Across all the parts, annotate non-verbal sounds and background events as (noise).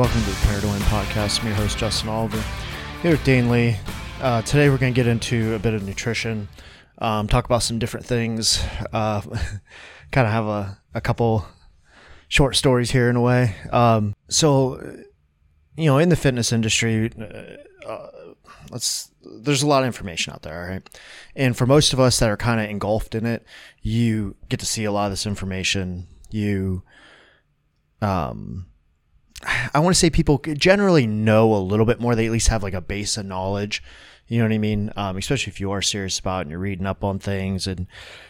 Welcome to the Prepare to podcast. I'm your host, Justin Oliver. Here with Dane Lee. Uh, today we're going to get into a bit of nutrition, um, talk about some different things, uh, (laughs) kind of have a, a couple short stories here in a way. Um, so, you know, in the fitness industry, uh let's there's a lot of information out there, right? And for most of us that are kind of engulfed in it, you get to see a lot of this information. You, um, I want to say people generally know a little bit more. They at least have like a base of knowledge. You know what I mean? Um, especially if you are serious about it and you're reading up on things and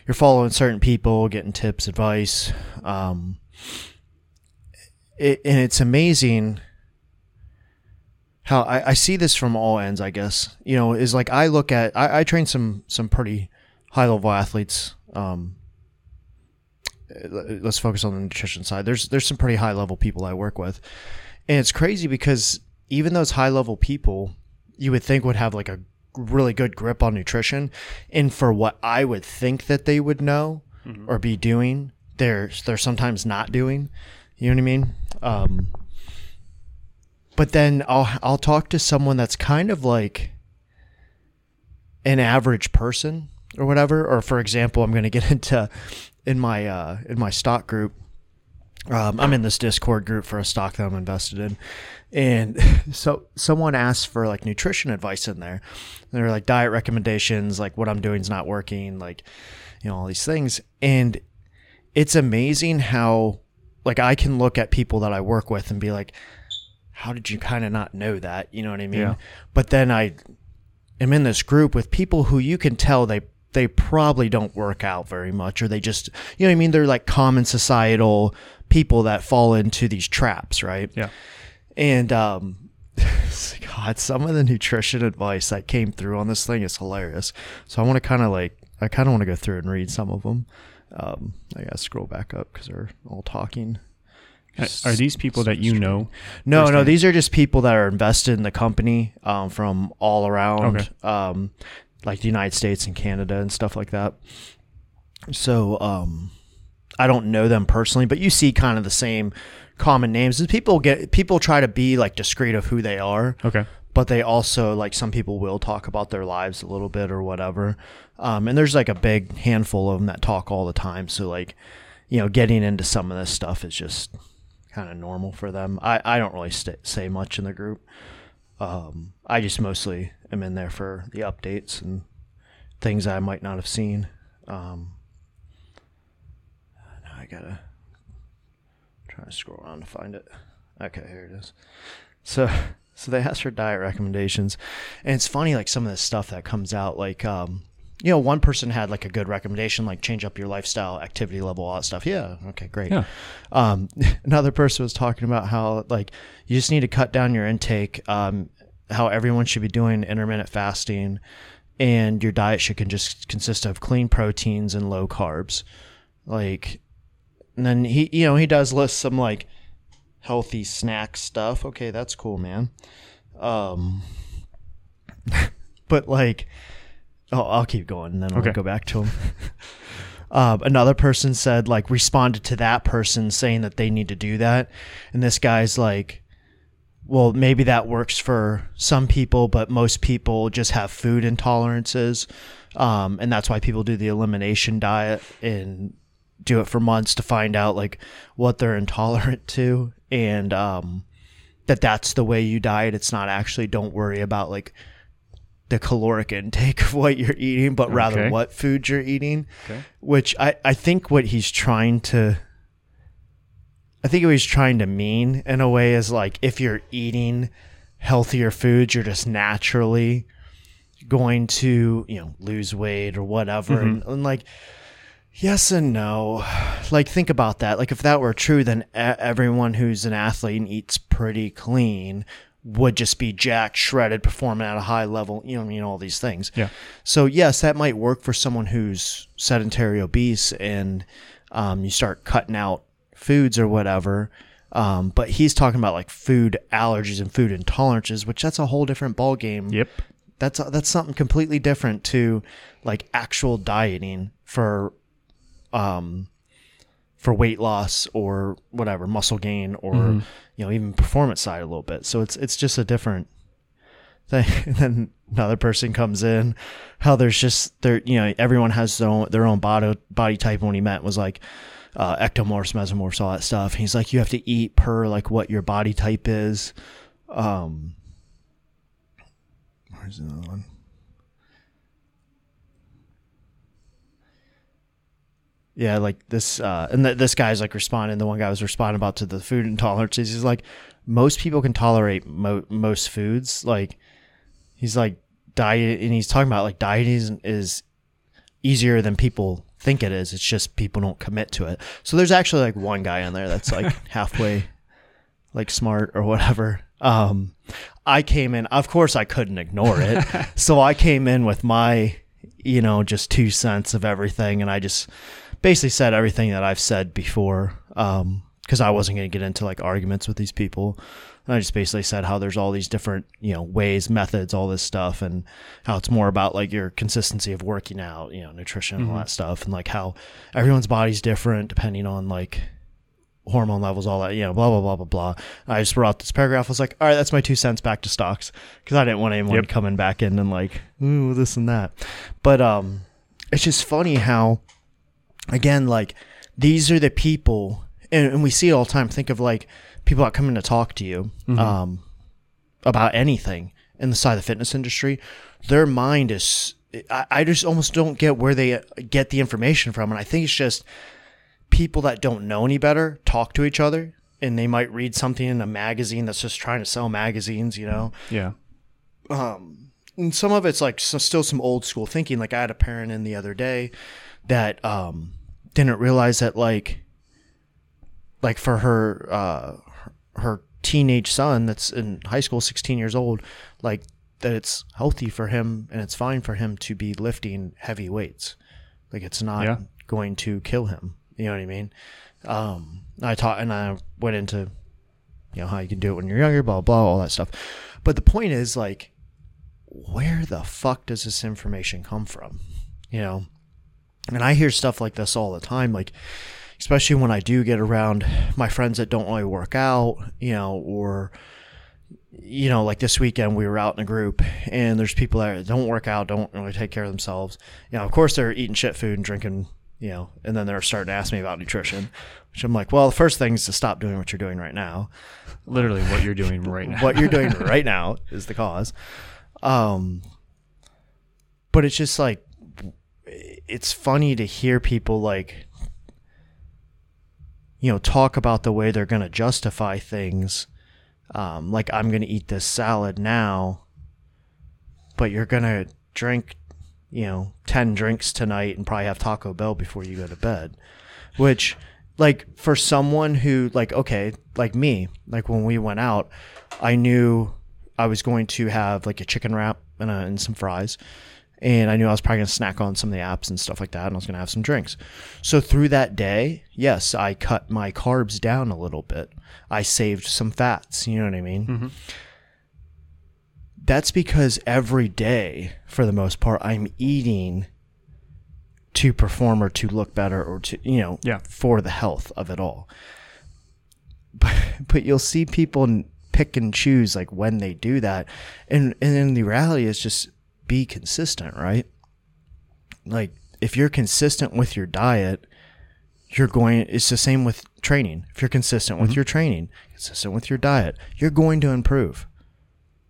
you're following certain people, getting tips, advice. Um, it, and it's amazing how I, I see this from all ends, I guess. You know, is like I look at I, I train some some pretty high level athletes. Um, let's focus on the nutrition side. There's there's some pretty high level people I work with, and it's crazy because even those high level people, you would think would have like a really good grip on nutrition, and for what I would think that they would know mm-hmm. or be doing, they're they're sometimes not doing. You know what I mean? Um, but then I'll I'll talk to someone that's kind of like an average person or whatever. Or for example, I'm going to get (laughs) into in my uh, in my stock group. Um, I'm in this Discord group for a stock that I'm invested in, and (laughs) so someone asked for like nutrition advice in there. They're like diet recommendations, like what I'm doing is not working, like you know all these things, and it's amazing how like I can look at people that I work with and be like, how did you kind of not know that? You know what I mean? Yeah. But then I am in this group with people who you can tell they they probably don't work out very much or they just you know what I mean? They're like common societal people that fall into these traps, right? Yeah. And um (laughs) God, some of the nutrition advice that came through on this thing is hilarious. So I want to kind of like I kind of want to go through and read some of them. Um, I gotta scroll back up because they're all talking. Are these people that you know? No, no. These are just people that are invested in the company um, from all around, okay. um, like the United States and Canada and stuff like that. So um, I don't know them personally, but you see kind of the same common names. And people get people try to be like discreet of who they are. Okay. But they also like some people will talk about their lives a little bit or whatever. Um, and there's like a big handful of them that talk all the time. So like, you know, getting into some of this stuff is just kind of normal for them. I, I don't really st- say much in the group. Um, I just mostly am in there for the updates and things I might not have seen. Um, now I gotta try to scroll around to find it. Okay, here it is. So, so they asked for diet recommendations, and it's funny, like some of the stuff that comes out, like um, you know, one person had like a good recommendation, like change up your lifestyle, activity level, all that stuff. Yeah, okay, great. Yeah. Um, (laughs) another person was talking about how like you just need to cut down your intake. Um, how everyone should be doing intermittent fasting, and your diet should can just consist of clean proteins and low carbs. Like, and then he, you know, he does list some like healthy snack stuff. Okay, that's cool, man. Um, (laughs) but like Oh, I'll keep going and then I'll go back to him. (laughs) uh, another person said, like, responded to that person saying that they need to do that. And this guy's like, well, maybe that works for some people, but most people just have food intolerances. Um, and that's why people do the elimination diet and do it for months to find out like what they're (laughs) intolerant to. And, um, that that's the way you diet. It's not actually, don't worry about like the caloric (laughs) intake of what you're eating, but rather okay. what food you're eating. Okay. Which I, I think what he's trying to I think what he's trying to mean in a way is like if you're eating healthier foods, you're just naturally going to, you know, lose weight or whatever. Mm-hmm. And, and, like yes and no. Like think about that. Like if that were true, then everyone who's an athlete and eats pretty clean would just be jacked, shredded, performing at a high level, you know, you know, all these things. Yeah. So yes, that might work for someone who's sedentary, obese, and um, you start cutting out foods or whatever. Um, but he's talking about like food allergies and food intolerances, which that's a whole different ball game. Yep. That's that's something completely different to like actual dieting for um for weight loss or whatever muscle gain or Mhm. you know even performance side a little bit. So it's it's just a different thing. (laughs) And then another person comes in, how there's just there you know everyone has their own their own body body type. When he met was like uh, ectomorphs, mesomorphs, all that stuff. He's like you have to eat per like what your body type is. Um, where's another one? Yeah, like this, uh, and th- this guy's like responding. The one guy was responding about to the food intolerances. He's like, most people can tolerate mo- most foods. Like, he's like diet, and he's talking about like dieting is, is easier than people think it is. It's just people don't commit to it. So there's actually like one guy in there that's like (laughs) halfway, like smart or whatever. Um, I came in. Of course, I couldn't ignore it. (laughs) so I came in with my, you know, just two cents of everything, and I just basically said everything that I've said before. Um, because I wasn't going to get into like arguments with these people. And I just basically said how there's all these different, you know, ways, methods, all this stuff, and how it's more about like your consistency of working out, you know, nutrition, all Mhm. that stuff, and like how everyone's body's different depending on like hormone levels, all that, you know, blah blah blah blah blah. I just wrote this paragraph. I was like, all right, that's my two cents back to stocks because I didn't want anyone Yep. coming back in and like, ooh, this and that. But um, it's just funny how, again, like these are the people, and, and we see it all the time. Think of like people that come in to talk to you Mhm. um, about anything in the side of the fitness industry. Their mind is. I, I just almost don't get where they get the information from, and I think it's just people that don't know any better talk to each other and they might read something in a magazine that's just trying to sell magazines, you know. Yeah. Um, and some of it's like so, still some old school thinking. Like I had a parent in the other day that um, didn't realize that like like for her uh, her teenage son that's in high school, 16 years old, like that it's healthy for him and it's fine for him to be lifting heavy weights. Like it's not Yeah. going to kill him. You know what I mean? Um, I taught and I went into you know how you can do it when you're younger, blah blah, all that stuff. But the point is like, where the fuck does this information come from? You know, and I hear stuff like this all the time, like especially when I do get around my friends that don't really work out, you know, or you know, like this weekend we were out in a group and there's people that don't work out, don't really take care of themselves. You know, of course they're eating shit food and drinking, you know, and then they're starting to ask me about nutrition, which I'm like, well, the first thing is to stop doing what you're doing right now. Literally what you're doing right (laughs) now. what you're doing (laughs) right now is the cause. Um, but it's just like it's funny to hear people like you know talk about the way they're going to justify things. Um, like I'm going to eat this salad now, but you're going to drink, you know, ten drinks tonight and probably have Taco Bell before you go to bed, which like for someone who like okay like me like when we went out i knew i was going to have like a chicken wrap and, a, and some fries and i knew i was probably going to snack on some of the apps and stuff like that and i was going to have some drinks so through that day yes i cut my carbs down a little bit i saved some fats you know what i mean Mhm. that's because every day for the most part i'm eating to perform or to look better or to you know Yeah. for the health of it all (laughs) but but you'll see people pick and choose like when they do that and and then the reality is just be consistent right? Like if you're consistent with your diet you're going it's the same with training. If you're consistent with your training consistent with your diet you're going to improve.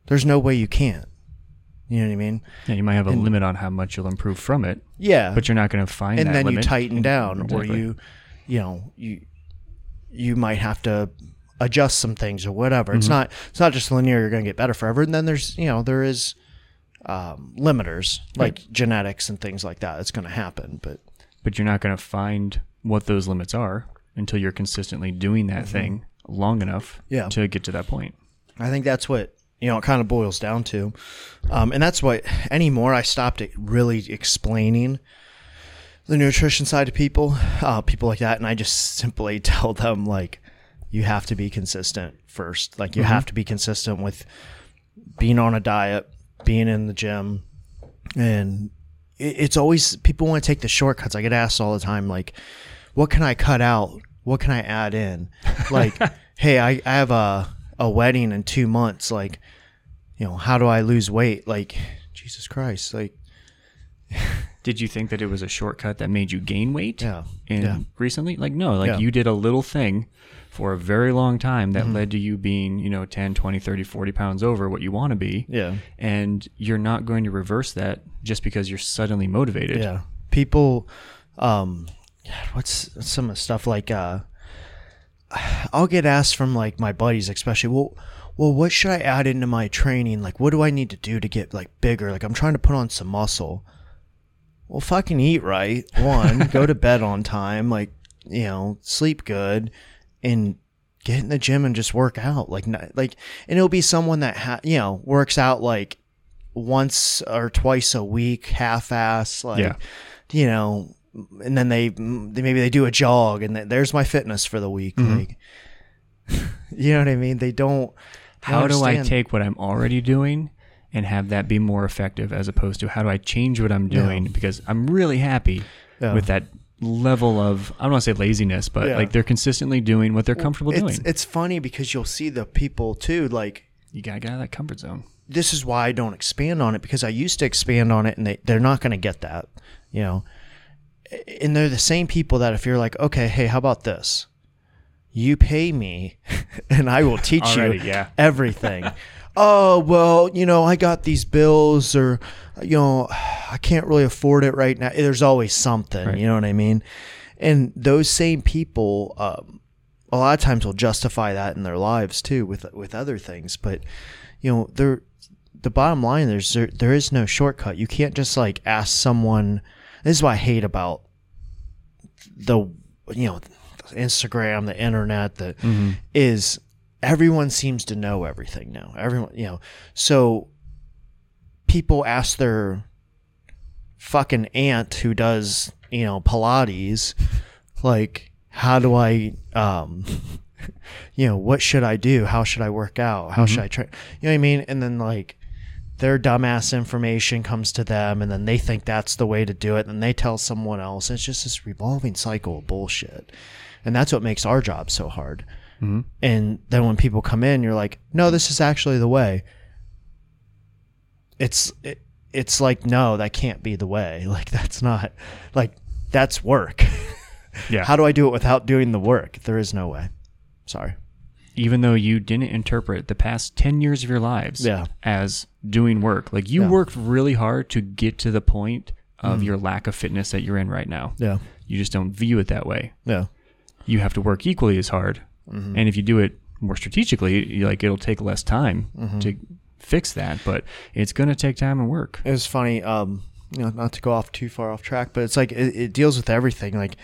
There's no way you can't. You know what i mean? Yeah, you might have a And- limit on how much you'll improve from it, yeah. but you're not going to find and then you tighten down or you you know you you might have to adjust some things or whatever. It's Mhm. not it's not just linear you're going to get better forever. And then there's you know there is um, limiters like genetics and things like that it's going to happen but but you're not going to find what those limits are until you're consistently doing that thing long enough Mm-hmm. Yeah. to get to that point. I think that's what you know it kind of boils down to, um, and that's what anymore I stopped really explaining the nutrition side to people, uh, people like that, and I just simply (laughs) tell them like you have to be consistent first. Like you Mhm. have to be consistent with being on a diet, being in the gym, and it- it's always people want to take the shortcuts. I get asked all the time like, what can I cut out what can I add in? (laughs) Like, hey, I, I have a a wedding in two months. Like, you know, how do I lose weight? Like, Jesus Christ, like, Did you think that it was a shortcut that made you gain weight? yeah, in yeah. recently like no like Yeah. you did a little thing for a very long time that led to you being you know 10 20 30 40 pounds over what you want to be yeah. and you're not going to reverse that just because you're suddenly motivated Yeah. People um what's some of the stuff like uh I'll get asked from like my buddies especially, well well what should I add into my training? Like what do I need to do to get like bigger? Like I'm trying to put on some muscle. Well fucking eat right. One, (laughs) go to bed on time, like you know, sleep good and get in the gym and just work out. Like not, like and it'll be someone that ha- you know, works out like once or twice a week, half ass, like Yeah. you know, and then they, they maybe they do a jog, and there's my fitness for the week. Mhm. Like, (laughs) you know what I mean? They don't. how do i take what i'm already doing and have that be more effective as opposed to how do i change what i'm Yeah. doing because i'm really happy Yeah. with that level of i don't want to say laziness but Yeah. like they're consistently doing what they're comfortable it's, doing It's funny because you'll see the people too. Like you gotta get out of that comfort zone this is why I don't expand on it because I used to expand on it, and they they're not going to get that. You know, and they're the same people that if you're like, okay, hey, how about this? You pay me, (laughs) and I will teach Already, you yeah. everything. Oh well, you know, I got these bills, or you know, I can't really afford it right now. There's always something. Right. You know what I mean? And those same people, um, a lot of times will justify that in their lives too with with other things. But you know, they're the bottom line. There's there, there is no shortcut. You can't just like ask someone. This is what I hate about the you know Instagram, the internet, the is everyone seems to know everything now. Everyone, you know, so people ask their fucking aunt who does, you know, Pilates, like, how do I, um, (laughs) you know, what should I do? How should I work out? How should I train? You know what I mean? And then like their dumbass information comes to them, and then they think that's the way to do it, and they tell someone else. It's just this revolving cycle of bullshit, and that's what makes our job so hard. Mhm. And then when people come in, you're like, no, this is actually the way. It's it, it's like no, that can't be the way. (laughs) Like that's not like that's work. (laughs) Yeah. How do I do it without doing the work? There is no way. Sorry. even though you didn't interpret the past 10 years of your lives Yeah. as doing work. Like you Yeah. worked really hard to get to the point of your lack of fitness that you're in right now. Yeah. You just don't view it that way. Yeah. You have to work equally as hard. And if you do it more strategically, you like it'll take less time to fix that, but it's going to take time and work. It's funny. Um, you know, not to go off too far off track, but it's like it, it deals with everything. Like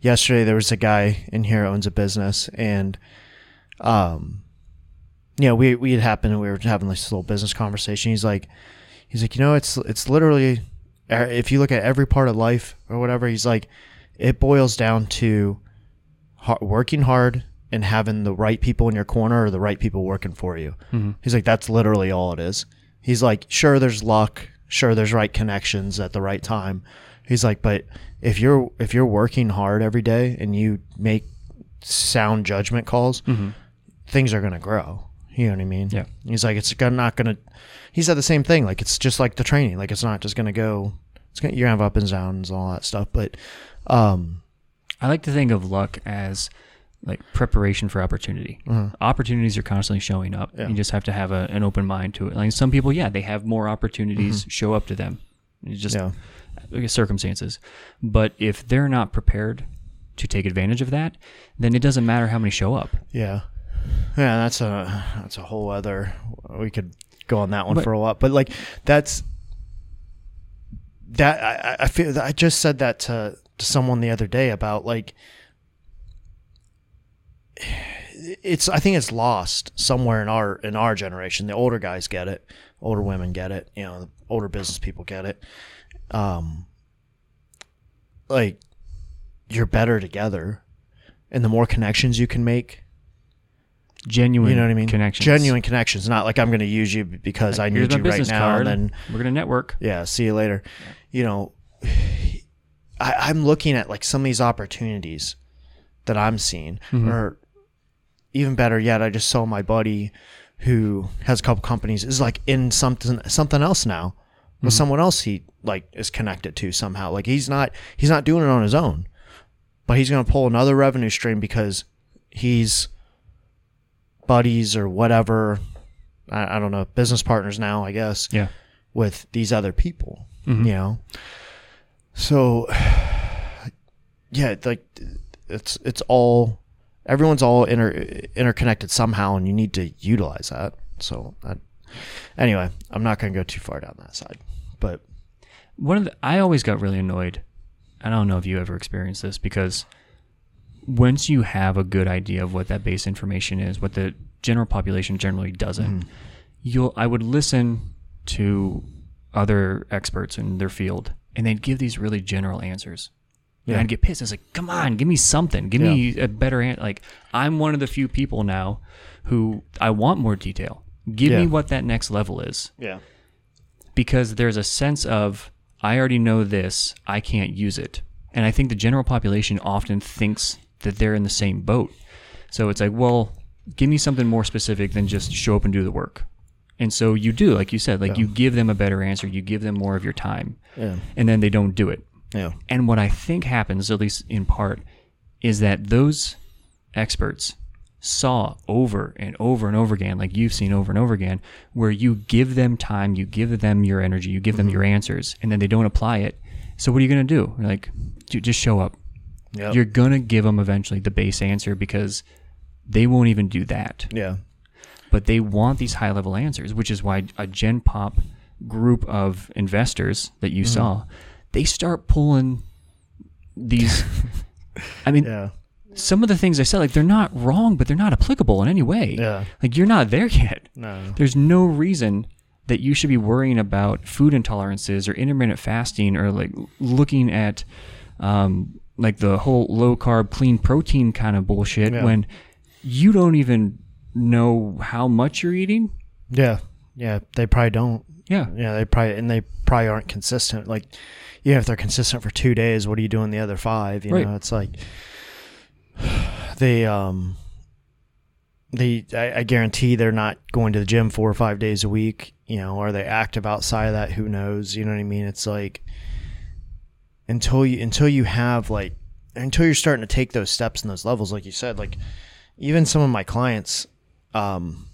yesterday, there was a guy in here who owns a business, and um, you know, we we had happened, and we were having this little business conversation. He's like, he's like, you know, it's it's literally, uh, if you look at every part of life or whatever, he's like, it boils down to working hard and having the right people in your corner or the right people working for you. He's like, that's literally all it is. He's like, sure, there's luck, sure, there's right connections at the right time. He's like, but if you're if you're working hard every day and you make sound judgment calls, things are gonna grow. You know what I mean? Yeah. He's like, it's not gonna. He said the same thing. Like it's just like the training. Like it's not just gonna go. It's gonna you're gonna have up and downs and all that stuff. But um, I like to think of luck as like preparation for opportunity. Uh-huh. Opportunities are constantly showing up. Yeah. You just have to have a, an open mind to it. Like some people, yeah, they have more opportunities mm-hmm. show up to them. It's just yeah, circumstances. But if they're not prepared to take advantage of that, then it doesn't matter how many show up. yeah, yeah. That's a that's a whole other. We could go on that one But- for a while. But like that's that I, I- I feel I just said that to to someone the other day about like it's I think it's lost somewhere in our in our generation. The older guys get it, older women get it, you know, the older business people get it. Um like you're better together and the more connections you can make, Genuine, you know what I mean? Connections. Genuine connections, not like I'm going to use you because I need you right now card. and then We're gonna network. yeah, see you later. You know, (sighs) I, I'm looking at like some of these opportunities that I'm seeing. Or even better yet, I just saw my buddy who has a couple companies is like in something something else now with someone else he like is connected to somehow. Like he's not he's not doing it on his own, but he's gonna pull another revenue stream because he's buddies or whatever. I, I don't know business partners now, I guess Yeah. with these other people, Mhm. you know. So (sighs) yeah, like it's it's all everyone's all inter interconnected somehow, and you need to utilize that. So I, anyway, I'm not going to go too far down that side, but one of the, I always got really annoyed. I don't know if you ever experienced this because once you have a good idea of what that base information is, what the general population generally doesn't, mm-hmm. you'll I would listen to other experts in their field and they'd give these really general answers. And Yeah. I'd get pissed. I was like, come on, give me something. Give me a better answer. Like, I'm one of the few people now who I want more detail. Give Yeah. me what that next level is yeah, because there's a sense of I already know this, I can't use it. And I think the general population often thinks that they're in the same boat. So it's like, well, give me something more specific than just show up and do the work. And so you do, like you said, like you give them a better answer, you give them more of your time, yeah, and then they don't do it. Yeah, And what I think happens, at least in part, is that those experts saw over and over and over again, like you've seen over and over again, where you give them time, you give them your energy, you give them mm-hmm. your answers, and then they don't apply it. So what are you going to do? You're like, "Dude, just show up. yeah, You're going to give them eventually the base answer because they won't even do that. yeah, But they want these high level answers, which is why a Gen Pop group of investors that you mm-hmm. saw, they start pulling these. (laughs) I mean, yeah, some of the things I said, like they're not wrong, but they're not applicable in any way. yeah. Like you're not there (laughs) yet. No, There's no reason that you should be worrying about food intolerances or intermittent fasting or like looking at um, like the whole low carb, clean protein kind of bullshit Yeah. when you don't even know how much you're eating. yeah, yeah. They probably don't. Yeah. Yeah, they probably and they probably aren't consistent. Like, yeah, if they're consistent for two days, what are you doing the other five? You Right. know, it's like (sighs) they um they I, I guarantee they're not going to the gym four or five days a week. You know, are they active outside of that? Who knows? You know what I mean? It's like until you until you have like until you're starting to take those steps and those levels, like you said, like even some of my clients, um,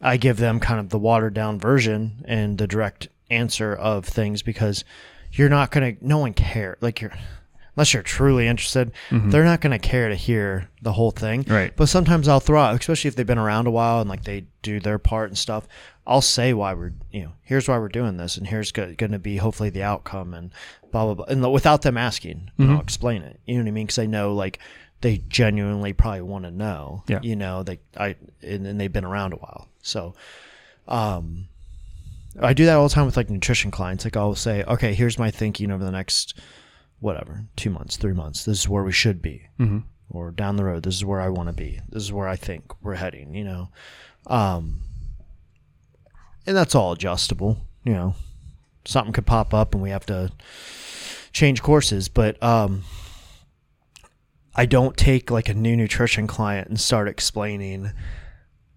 I give them kind of the watered down version and the direct answer of things because you're not gonna no one care like you're unless you're truly interested they're not gonna care to hear the whole thing. Right. but sometimes I'll throw out especially if they've been around a while and like they do their part and stuff I'll say why we're you know here's why we're doing this and here's go- going to be hopefully the outcome and blah blah blah and without them asking and I'll explain it. You know what I mean? Because I know like they genuinely probably want to know. Yeah. you know they I and, and they've been around a while. So um I do that all the time with like nutrition clients. Like I'll say, okay, here's my thinking over the next whatever, two months, three months. This is where we should be. Mm-hmm. Or down the road, this is where I want to be. This is where I think we're heading, you know. Um and that's all adjustable, you know. Something could pop up and we have to change courses, but um I don't take like a new nutrition client and start explaining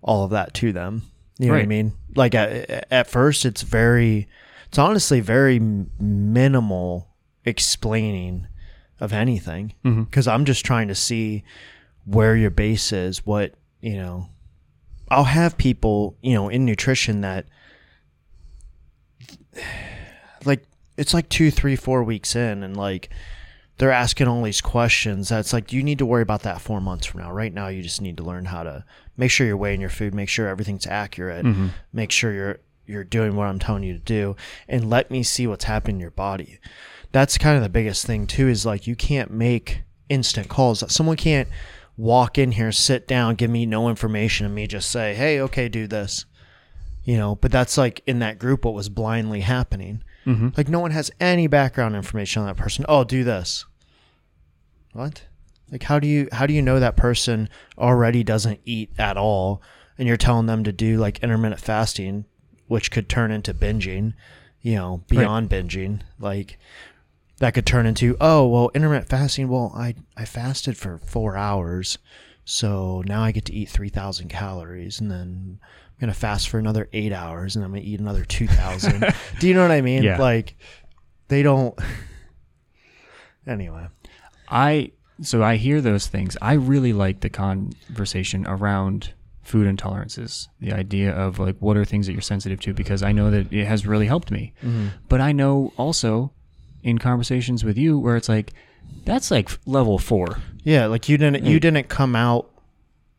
all of that to them. You know what I mean? Like at, at first, it's very, it's honestly very minimal explaining of anything mm-hmm. because I'm just trying to see where your base is, what, you know, I'll have people, you know, in nutrition that (sighs) like it's like two, three, four weeks in and like they're asking all these questions that's like you need to worry about that four months from now. Right now you just need to learn how to make sure you're weighing your food, make sure everything's accurate, make sure you're you're doing what I'm telling you to do, and let me see what's happening in your body. That's kind of the biggest thing too, is like you can't make instant calls. Someone can't walk in here, sit down, give me no information, and me just say, Hey, okay, do this. You know, but that's like in that group what was blindly happening. Mm-hmm. Like no one has any background information on that person. Oh, do this. What? Like how do you how do you know that person already doesn't eat at all and you're telling them to do like intermittent fasting, which could turn into binging, you know, beyond binging. Like that could turn into oh well intermittent fasting well i i fasted for four hours so now i get to eat 3000 calories and then i'm gonna fast for another eight hours and i'm gonna eat another 2000 (laughs) do you know what i mean Yeah. like they don't (laughs) anyway I so I hear those things. I really like the conversation around food intolerances. The idea of like what are things that you're sensitive to because I know that it has really helped me. Mm-hmm. But I know also in conversations with you where it's like that's like level 4. yeah like you didn't you didn't come out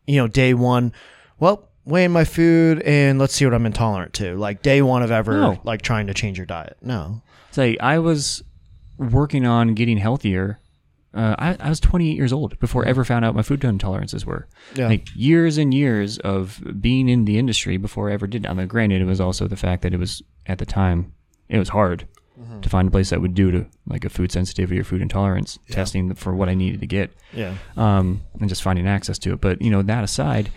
you know day one well weighing my food and let's see what i'm intolerant to like day one of ever No. like trying to change your diet no It's like I was working on getting healthier. Uh, I, I was 28 years old before I ever found out my food intolerances were. Yeah. Like years and years of being in the industry before I ever did. I mean, granted, it was also the fact that it was at the time it was hard to find a place that would do to like a food sensitivity or food intolerance testing for what I needed to get yeah um, and just finding access to it. But you know, that aside,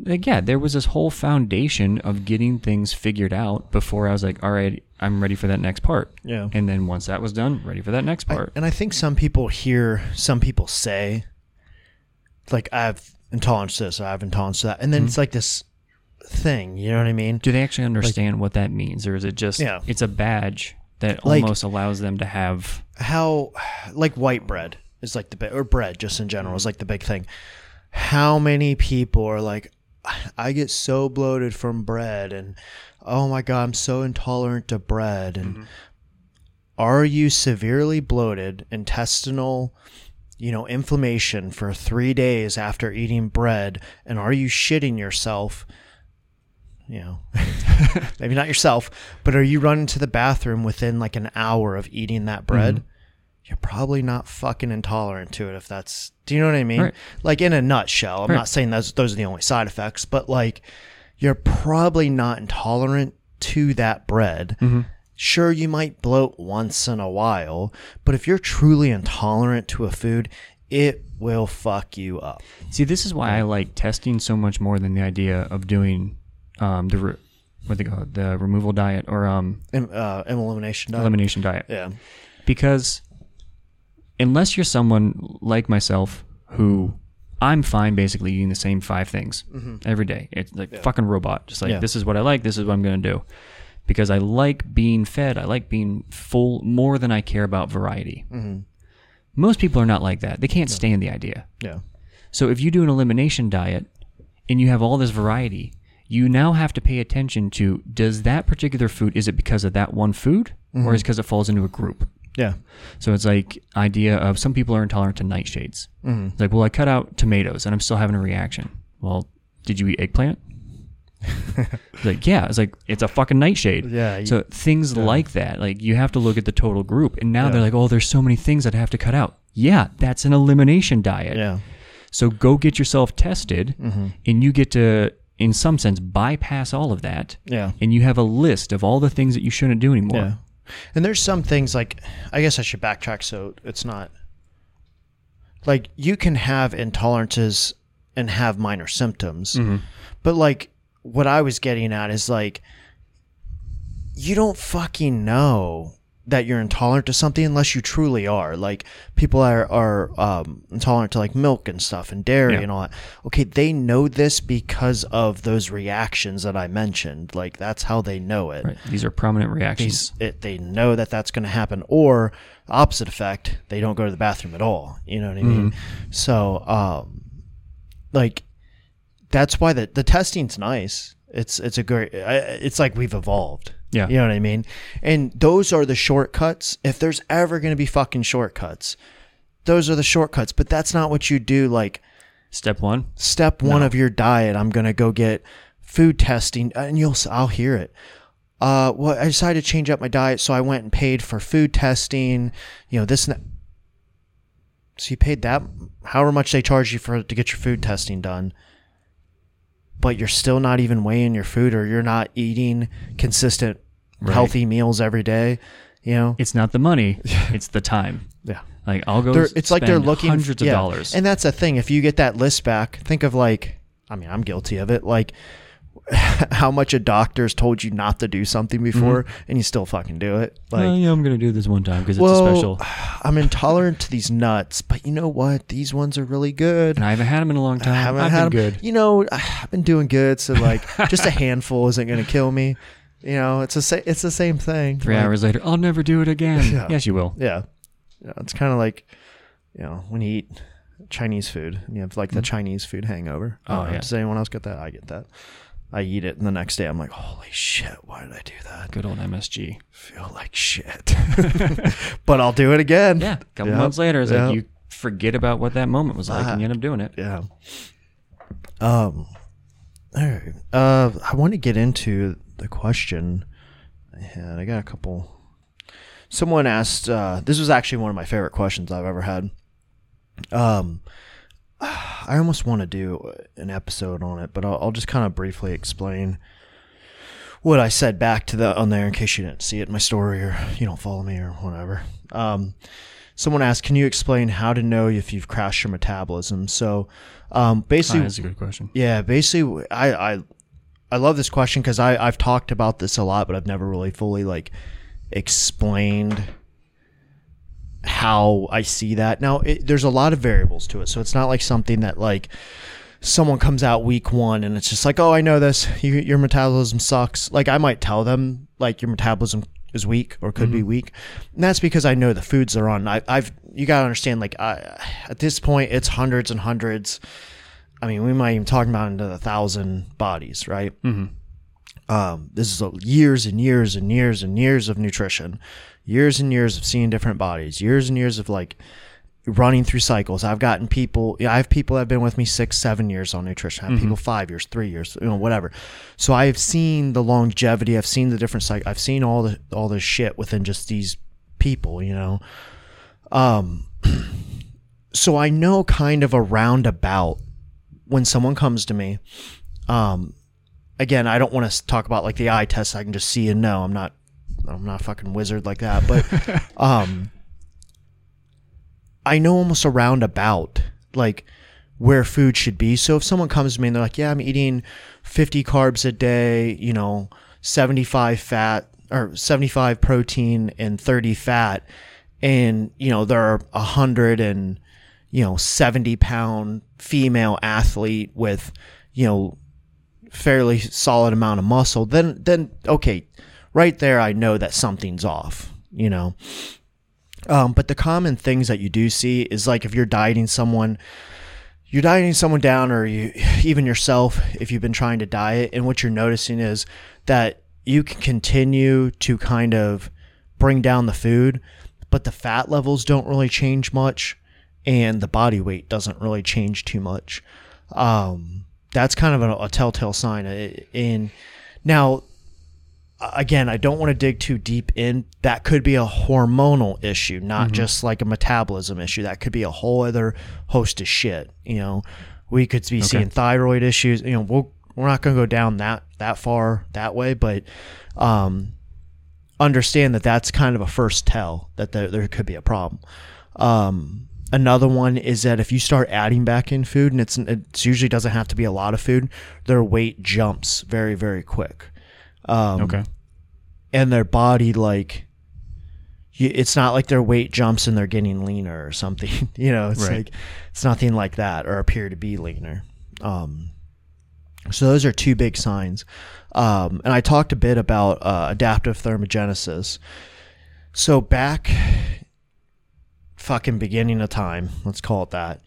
like, yeah, there was this whole foundation of getting things figured out before I was like, all right, I'm ready for that next part. Yeah. And then once that was done, ready for that next I- part. and I think some people hear some people say, like, I have intolerance to this, I have intolerance to that. And then Mm-hmm. it's like this thing, you know what I mean? Do they actually understand what that means, or is it just Yeah. it's a badge that Like- almost allows them to have? How, like, white bread is like the big, or bread just in general is like the big thing. How many people are like, I get so bloated from bread, and oh my God, I'm so intolerant to bread. And mm-hmm. are you severely bloated, intestinal, you know, inflammation for three days after eating bread? And are you shitting yourself? You know, (laughs) maybe not yourself, but are you running to the bathroom within like an hour of eating that bread? Mm-hmm. You're probably not fucking intolerant to it if that's. Do you know what I mean? Right. Like in a nutshell, I'm Right. not saying those those are the only side effects, but like you're probably not intolerant to that bread. Mm-hmm. Sure, you might bloat once in a while, but if you're truly intolerant to a food, it will fuck you up. See, this is why I like testing so much more than the idea of doing um, the re- what they call it, the removal diet or um, Em- Uh, elimination diet. elimination diet. Yeah. because unless you're someone like myself who I'm fine basically eating the same five things every day. It's like fucking robot. Just like Mm-hmm. Yeah. this is what I like, this is what I'm gonna do. Because I like being fed, I like being full more than I care about variety. Mm-hmm. Most people are not like that. They can't stand the idea. Yeah. So if you do an elimination diet and you have all this variety, you now have to pay attention to does that particular food is it because of that one food or is it because it falls into a group? Yeah. So it's like idea of some people are intolerant to nightshades. Mm-hmm. It's like, well, I cut out tomatoes and I'm still having a reaction. Well, did you eat eggplant? (laughs) Like, yeah. It's like it's a fucking nightshade. Yeah, you- so things like that, like you have to look at the total group. And now Yeah. they're like, oh, there's so many things that I have to cut out. Yeah, that's an elimination diet. Yeah. So go get yourself tested, Mm-hmm. and you get to, in some sense, bypass all of that. Yeah. And you have a list of all the things that you shouldn't do anymore. Yeah. And there's some things like I guess I should backtrack so it's not like you can have intolerances and have minor symptoms. Mm-hmm. But like what I was getting at is like you don't fucking know that you're intolerant to something unless you truly are. Like people are are um, intolerant to like milk and stuff and dairy Yeah. and all that. Okay, they know this because of those reactions that I mentioned. Like that's how they know it Right. These are prominent reactions. these it, they know that that's going to happen or opposite effect they don't go to the bathroom at all you know what i mean so um like that's why the the testing's nice it's it's a great it's like we've evolved Yeah. you know what i mean? And those are the shortcuts. If there's ever going to be fucking shortcuts those are the shortcuts. But that's not what you do like Step one. step one of your diet i'm going to go get food testing and you'll i'll hear it. Uh well i decided to change up my diet so i went and paid for food testing you know this and that. So you paid that however much they charge you for to get your food testing done but you're still not even weighing your food or you're not eating consistent Right. healthy meals every day you know It's not the money, (laughs) it's the time. yeah Like I'll go. they're, it's like they're looking hundreds yeah. of dollars. and that's the thing if you get that list back think of like i mean i'm guilty of it like (laughs) how much a doctor's told you not to do something mhm. before and you still fucking do it. Like, oh, yeah, I'm gonna do this one time because it's a special. (sighs) I'm intolerant to these nuts, but you know what? These ones are really good. And I haven't had them in a long time. I haven't I've had them. good. You know, (sighs) I've been doing good, so like (laughs) just a handful isn't going to kill me. You know, it's a sa- it's the same thing. Three Like, hours later, I'll never do it again. (laughs) Yeah. Yes, you will. Yeah, yeah it's kind of like you know when you eat Chinese food and you have like the mm-hmm. Chinese food hangover. Oh, don't yeah. Does anyone else get that? I get that. I eat it, and the next day I'm like, holy shit, why did I do that? Good old MSG. feel like shit. (laughs) but I'll do it again. Yeah, a couple months later, it's like you forget about what that moment was like, Ah. and you end up doing it. Yeah. Um. All right. Uh, I want to get into the question I had. I got a couple. Someone asked. Uh, this was actually one of my favorite questions I've ever had. Um, (sighs) I almost want to do an episode on it, but I'll, I'll just kind of briefly explain what I said back to the on there in case you didn't see it in my story or you don't follow me or whatever. Um, someone asked, "Can you explain how to know if you've crashed your metabolism?" So, um, basically, that's a good question. yeah, basically, I I, I love this question because I I've talked about this a lot, but I've never really fully like explained how I see that. Now, it, there's a lot of variables to it, so it's not like something that like someone comes out week one and it's just like, oh, I know this. You, your metabolism sucks. Like I might tell them like your metabolism is weak or could be weak, and that's because I know the foods they're on. I, I've you gotta understand like I, at this point it's hundreds and hundreds. I mean, we might even talk about into the thousand bodies, right? Mm-hmm. um, this is a, years and years and years and years of nutrition, years and years of seeing different bodies, years and years of like running through cycles. I've gotten people, I have people that have been with me six, seven years on nutrition. I have people five years, three years, you know, whatever. So I have seen the longevity. I've seen the different cycle. I've seen all the all this shit within just these people, you know. Um, (clears throat) so I know kind of a roundabout when someone comes to me. Um, again, I don't want to talk about like the eye test. I can just see and know. I'm not, I'm not a fucking wizard like that. But, (laughs) um, I know almost a roundabout like where food should be. So if someone comes to me and they're like, "Yeah, I'm eating 50 carbs a day, you know, 75 fat or 75 protein and 30 fat," and you know they're a hundred and you know 70 pound female athlete with you know fairly solid amount of muscle, then then okay, right there I know that something's off, you know. Um, but the common things that you do see is like if you're dieting someone, you're dieting someone down, or you (sighs) even yourself, if you've been trying to diet, and what you're noticing is that you can continue to kind of bring down the food, but the fat levels don't really change much, and the body weight doesn't really change too much. Um, that's kind of a, a telltale sign. Uh, And now, again, I don't want to dig too deep in. That could be a hormonal issue, not just like a metabolism issue. That could be a whole other host of shit. You know, we could be seeing thyroid issues. You know, we'll, we're not going to go down that that far that way, but um, understand that that's kind of a first tell that there, there could be a problem. Um, another one is that if you start adding back in food, and it's it usually doesn't have to be a lot of food, their weight jumps very very quick. Um, Okay. and their body like it's not like their weight jumps and they're getting leaner or something (laughs) you know it's Right. like it's nothing like that or appear to be leaner um, so those are two big signs um, and i talked a bit about uh, adaptive thermogenesis so back fucking beginning of time let's call it that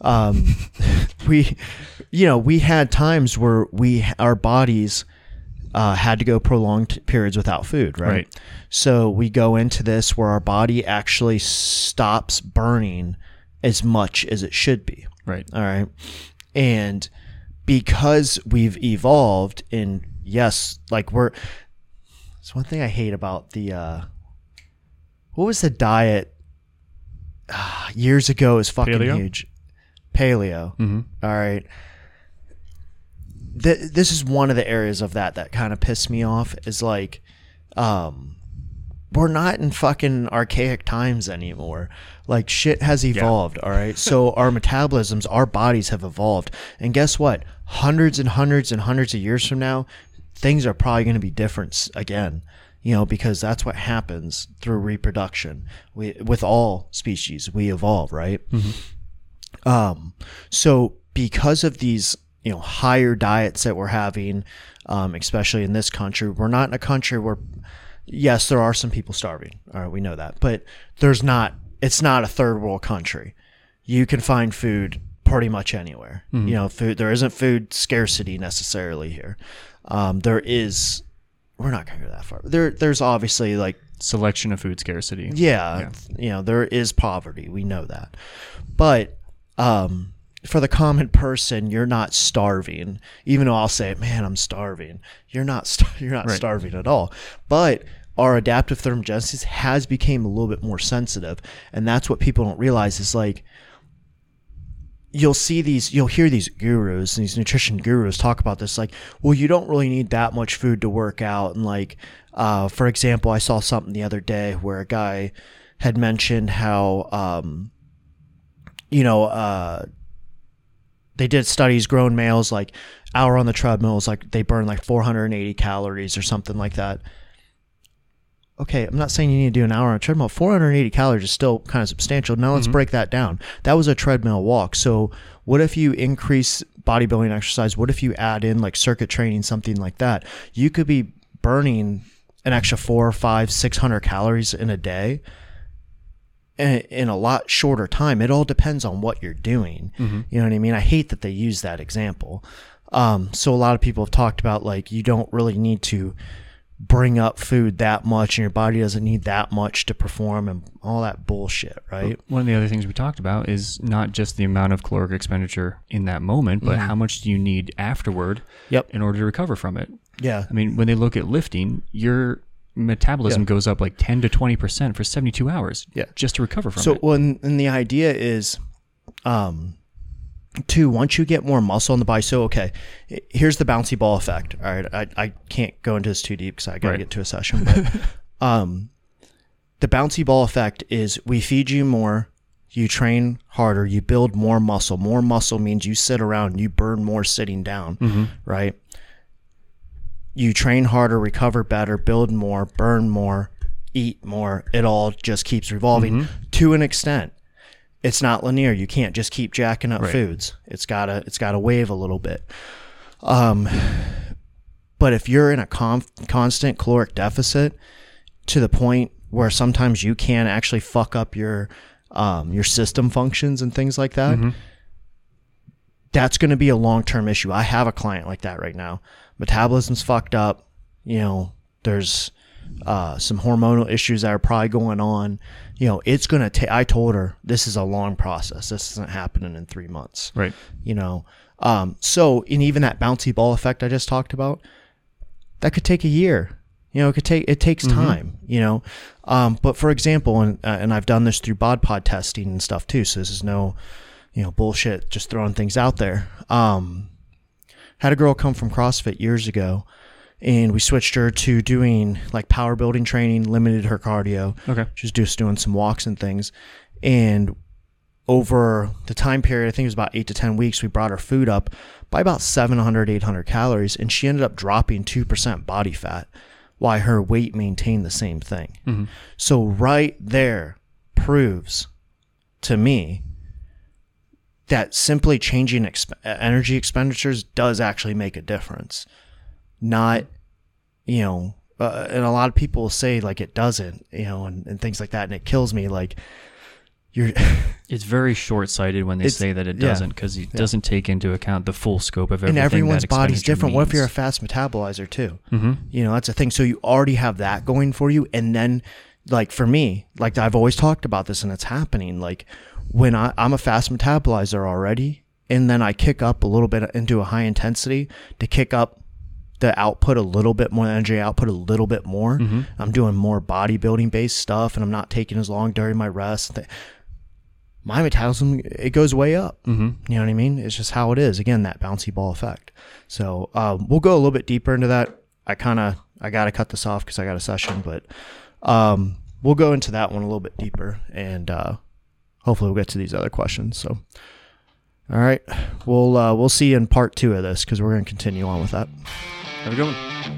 um, (laughs) we you know we had times where we our bodies uh, had to go prolonged periods without food, right? Right. So we go into this where our body actually stops burning as much as it should be. Right. All right. And because we've evolved in yes, like we're it's one thing I hate about the uh what was the diet ah, years ago is fucking Paleo? huge. Paleo. Mm-hmm. All right. Th- this is one of the areas of that that kind of pissed me off is like, um, we're not in fucking archaic times anymore. Like shit has evolved, all right? So (laughs) our metabolisms, our bodies have evolved. And guess what? Hundreds and hundreds and hundreds of years from now, things are probably going to be different again. You know, because that's what happens through reproduction. We with all species, we evolve, right? Um, so because of these, you know, higher diets that we're having, um, especially in this country, we're not in a country where, yes, there are some people starving. All right, we know that, but there's not. It's not a third world country. You can find food pretty much anywhere. You know, food. There isn't food scarcity necessarily here. Um, there is. We're not going to go that far. There, there's obviously like Selection of food scarcity. yeah, you know there is poverty we know that but um for the common person you're not starving. Even though i'll say man i'm starving. You're not (laughs) star- you're not Right. starving at all. But our adaptive thermogenesis has become a little bit more sensitive and that's what people don't realize is like you'll see these you'll hear these gurus and these nutrition gurus talk about this like well you don't really need that much food to work out. And like uh, for example i saw something the other day where a guy had mentioned how um, you know uh, they did studies grown males like hour on the treadmill is like they burn like 480 calories or something like that okay, I'm not saying you need to do an hour on a treadmill. 480 calories is still kind of substantial. Now let's mm-hmm. break that down. That was a treadmill walk. So what if you increase bodybuilding exercise? What if you add in like circuit training, something like that? You could be burning an extra four, five, six hundred calories in a day in, a lot shorter time. It all depends on what you're doing. You know what I mean? I hate that they use that example. Um, so a lot of people have talked about like you don't really need to bring up food that much and your body doesn't need that much to perform and all that bullshit, right? One of the other things we talked about is not just the amount of caloric expenditure in that moment, but how much do you need afterward Yep. in order to recover from it? Yeah. I mean, when they look at lifting, your metabolism Yeah. goes up like 10 to 20% for 72 hours Yeah. just to recover from So it. when and the idea is um two once you get more muscle in the body so okay here's the bouncy ball effect all right i, I can't go into this too deep because i gotta Right. get to a session but (laughs) um the bouncy ball effect is we feed you more you train harder you build more muscle more muscle means you sit around you burn more sitting down right you train harder recover better build more burn more eat more. It all just keeps revolving to an extent. It's not linear. You can't just keep jacking up Right. foods. It's gotta it's gotta wave a little bit. Um but if you're in a con- constant caloric deficit to the point where sometimes you can actually fuck up your um, your system functions and things like that, that's going to be a long term issue. I have a client like that right now. Metabolism's fucked up. You know, there's uh, some hormonal issues that are probably going on. You know, it's going to take, I told her this is a long process. This isn't happening in three months right. you know um, so and even that bouncy ball effect i just talked about that could take a year you know it could take it takes time you know um, but for example and, uh, and i've done this through bod pod testing and stuff too so this is no you know bullshit just throwing things out there um, had a girl come from crossfit years ago and we switched her to doing like power building training limited her cardio Okay. she was just doing some walks and things and over the time period, I think it was about eight to 10 weeks, we brought her food up by about 700, 800 calories, and she ended up dropping 2% body fat while her weight maintained the same thing. Mm-hmm. So, right there proves to me that simply changing exp- energy expenditures does actually make a difference. Not, you know, uh, and a lot of people say like it doesn't, you know, and, and things like that, and it kills me. Like, you're (laughs) It's very short sighted when they say that it doesn't because it doesn't take into account the full scope of everything. and everyone's body's different. What if you're a fast metabolizer too? Mhm. You know, that's a thing. So you already have that going for you, and then, like for me, like I've always talked about this, and it's happening. Like when I, I'm a fast metabolizer already, and then I kick up a little bit into a high intensity to kick up the output a little bit more, energy output a little bit more. I'm doing more bodybuilding based stuff, and I'm not taking as long during my rest. My metabolism it goes way up. Mm-hmm. You know what I mean? It's just how it is. Again, that bouncy ball effect. So um, we'll go a little bit deeper into that. I kind of I got to cut this off because I got a session, but um, we'll go into that one a little bit deeper, and uh, hopefully we'll get to these other questions. So, all right, we'll uh, we'll see you in part two of this because we're going to continue on with that. Have a good one.